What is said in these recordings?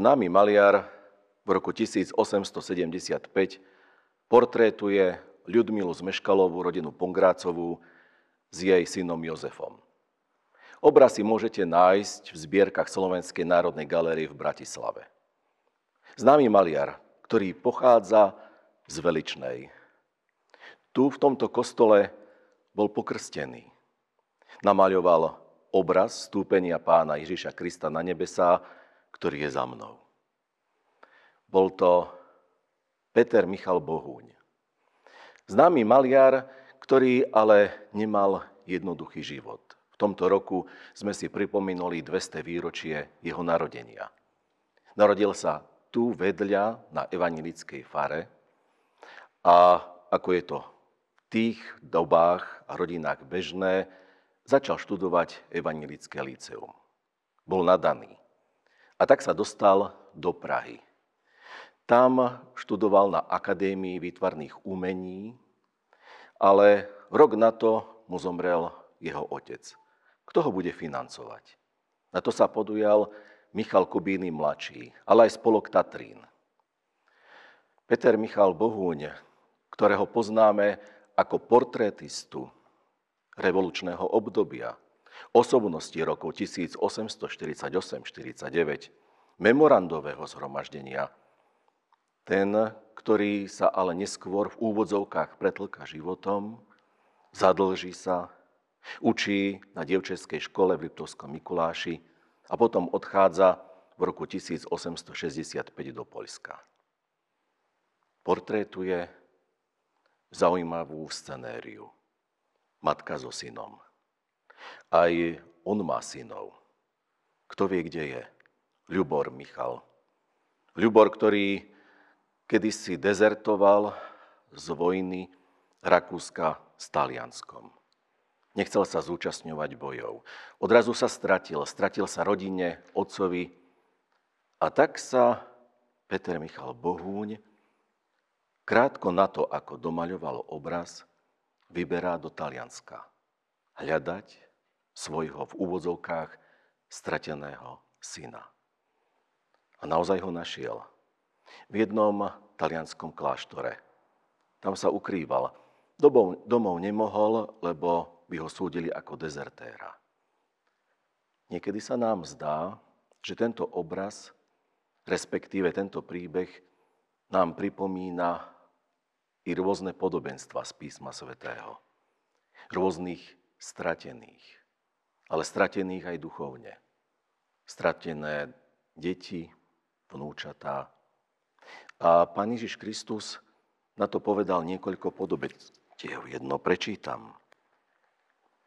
Známy maliar v roku 1875 portrétuje Ľudmilu Zmeškalovú, rodinu Pongrácovú, s jej synom Jozefom. Obraz si môžete nájsť v zbierkach Slovenskej národnej galérie v Bratislave. Známy maliar, ktorý pochádza z Veličnej. Tu v tomto kostole bol pokrstený. Namaľoval obraz stúpenia pána Ježiša Krista na nebesá, ktorý je za mnou. Bol to Peter Michal Bohúň. Známy maliar, ktorý ale nemal jednoduchý život. V tomto roku sme si pripomínali 200 výročie jeho narodenia. Narodil sa tu vedľa na evanilickej fare a ako je to v tých dobách a rodinách bežné, začal študovať evanilické líceum. Bol nadaný. A tak sa dostal do Prahy. Tam študoval na Akadémii výtvarných umení, ale rok na to mu zomrel jeho otec. Kto ho bude financovať? Na to sa podujal Michal Kubíny mladší, ale aj spolok Tatrín. Peter Michal Bohúň, ktorého poznáme ako portrétistu revolučného obdobia, osobnosti rokov 1848-49, memorandového zhromaždenia. Ten, ktorý sa ale neskôr v úvodzovkách pretlka životom, zadlží sa, učí na dievčenskej škole v Liptovskom Mikuláši a potom odchádza v roku 1865 do Poľska. Portrétuje zaujímavú scenériu. Matka so synom. Aj on má synov. Kto vie, kde je? Ľubor Michal. Ľubor, ktorý kedysi dezertoval z vojny Rakúska s Talianskom. Nechcel sa zúčastňovať bojov. Odrazu sa stratil. Stratil sa rodine, otcovi. A tak sa Peter Michal Bohúň krátko na to, ako domaľoval obraz, vyberá do Talianska. Hľadať svojho v úvodzovkách strateného syna. A naozaj ho našiel. V jednom talianskom kláštore. Tam sa ukrýval. Domov, domov nemohol, lebo by ho súdili ako dezertéra. Niekedy sa nám zdá, že tento obraz, respektíve tento príbeh, nám pripomína i rôzne podobenstva z písma svätého. Rôznych stratených ale stratených aj duchovne. Stratené deti, vnúčatá. A Pán Ježiš Kristus na to povedal niekoľko podobenstiev. Jedno prečítam.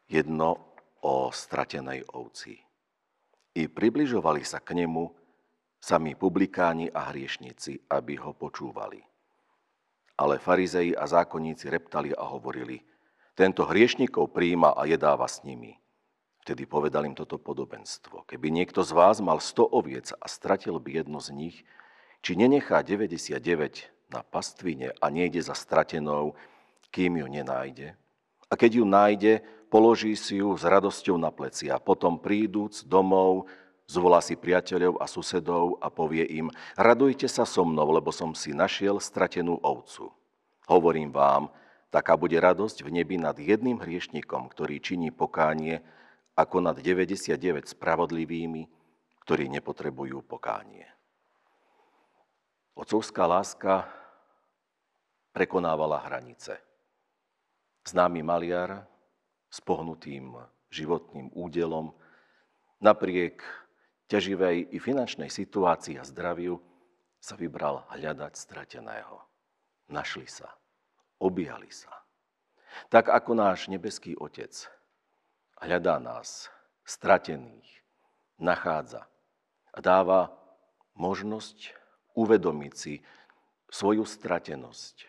Jedno o stratenej ovci. I približovali sa k nemu sami publikáni a hriešnici, aby ho počúvali. Ale farizei a zákonníci reptali a hovorili, tento hriešnikov príjma a jedáva s nimi. Vtedy povedal im toto podobenstvo. Keby niekto z vás mal 100 oviec a stratil by jedno z nich, či nenechá 99 na pastvine a nejde za stratenou, kým ju nenájde? A keď ju nájde, položí si ju s radosťou na pleci a potom príduc domov, zvolá si priateľov a susedov a povie im, radujte sa so mnou, lebo som si našiel stratenú ovcu. Hovorím vám, taká bude radosť v nebi nad jedným hriešnikom, ktorý činí pokánie, ako nad 99 spravodlivými, ktorí nepotrebujú pokánie. Otcovská láska prekonávala hranice. Známy maliar s pohnutým životným údelom napriek ťaživej i finančnej situácii a zdraviu sa vybral hľadať strateného. Našli sa, objali sa. Tak ako náš nebeský Otec hľadá nás, stratených, nachádza a dáva možnosť uvedomiť si svoju stratenosť,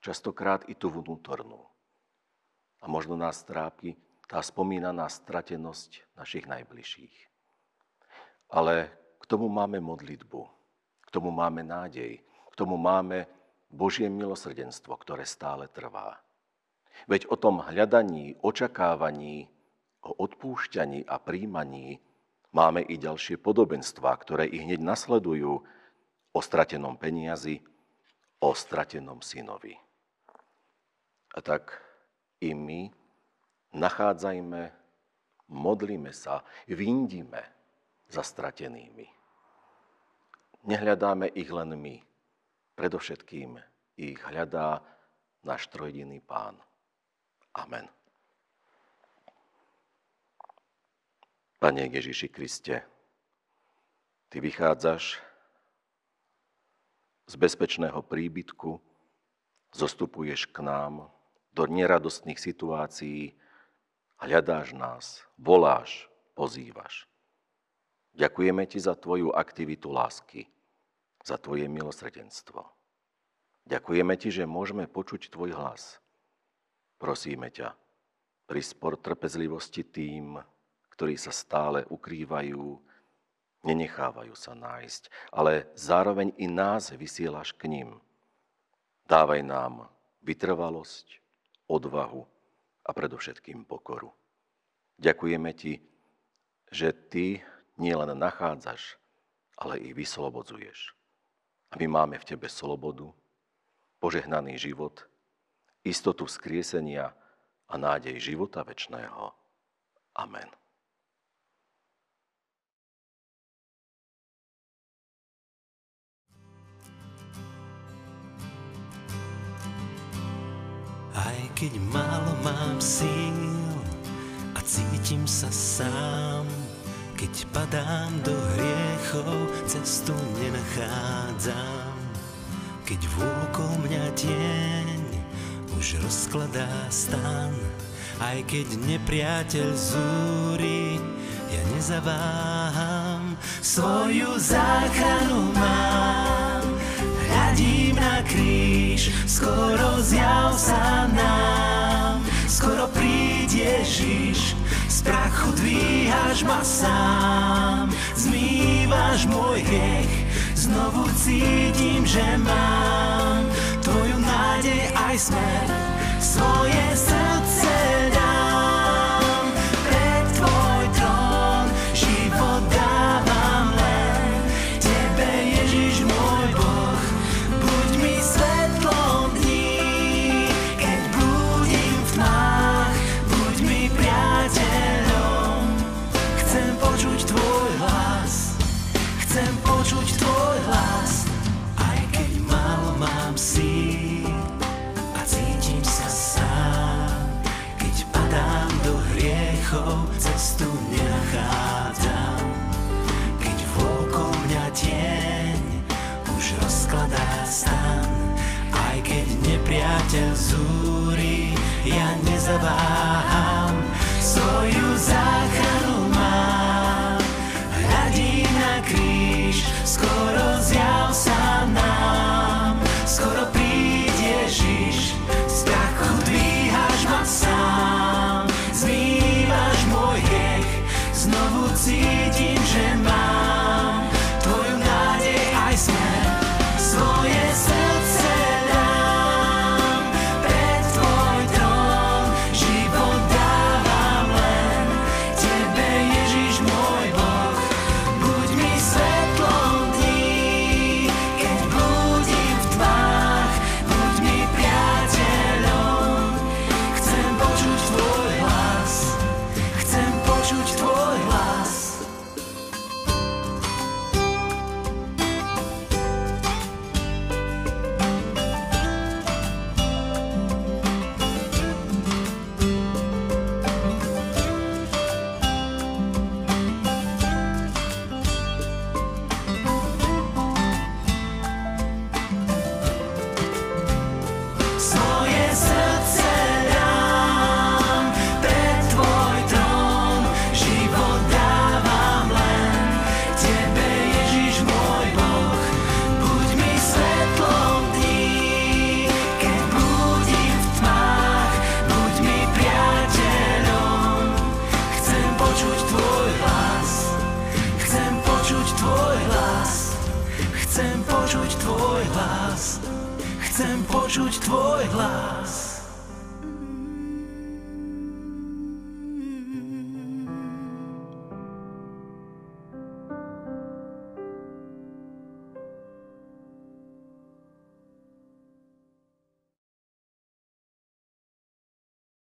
častokrát i tú vnútornú. A možno nás trápi tá spomínaná stratenosť našich najbližších. Ale k tomu máme modlitbu, k tomu máme nádej, k tomu máme Božie milosrdenstvo, ktoré stále trvá. Veď o tom hľadaní, očakávaní, o odpúšťaní a príjmaní máme i ďalšie podobenstvá, ktoré i hneď nasledujú o stratenom peniazi, o stratenom synovi. A tak i my nachádzajme, modlíme sa, vyndíme za stratenými. Nehľadáme ich len my, predovšetkým ich hľadá náš trojdiný pán. Amen. Pane Ježiši Kriste, Ty vychádzaš z bezpečného príbytku, zostupuješ k nám do neradostných situácií, hľadáš nás, voláš, pozývaš. Ďakujeme Ti za Tvoju aktivitu lásky, za Tvoje milosrdenstvo. Ďakujeme Ti, že môžeme počuť Tvoj hlas. Prosíme ťa, prispor trpezlivosti tým, ktorí sa stále ukrývajú, nenechávajú sa nájsť, ale zároveň i nás vysielaš k ním. Dávaj nám vytrvalosť, odvahu a predovšetkým pokoru. Ďakujeme Ti, že Ty nielen nachádzaš, ale i vyslobodzuješ. A my máme v Tebe slobodu, požehnaný život, istotu vzkriesenia a nádej života večného. Amen. Aj keď málo mám síl a cítim sa sám, keď padám do hriechov, cestu nenachádzam. Keď vôkol mňa tieň už rozkladá stan, aj keď nepriateľ zúri, ja nezaváham. Svoju záchranu mám, kríž, skoro zjav sa nám, skoro príde Ježiš, z prachu dvíhaš ma sám, zmývaš môj hriech, Znovu cítim, že mám tvoju nádej aj smer, svoje srdce hriechov, cestu nenachádzam. Keď vôkol mňa tieň už rozkladá stan, aj keď nepriateľ zúri, ja nezaváham. Chcem počuť tvoj hlas.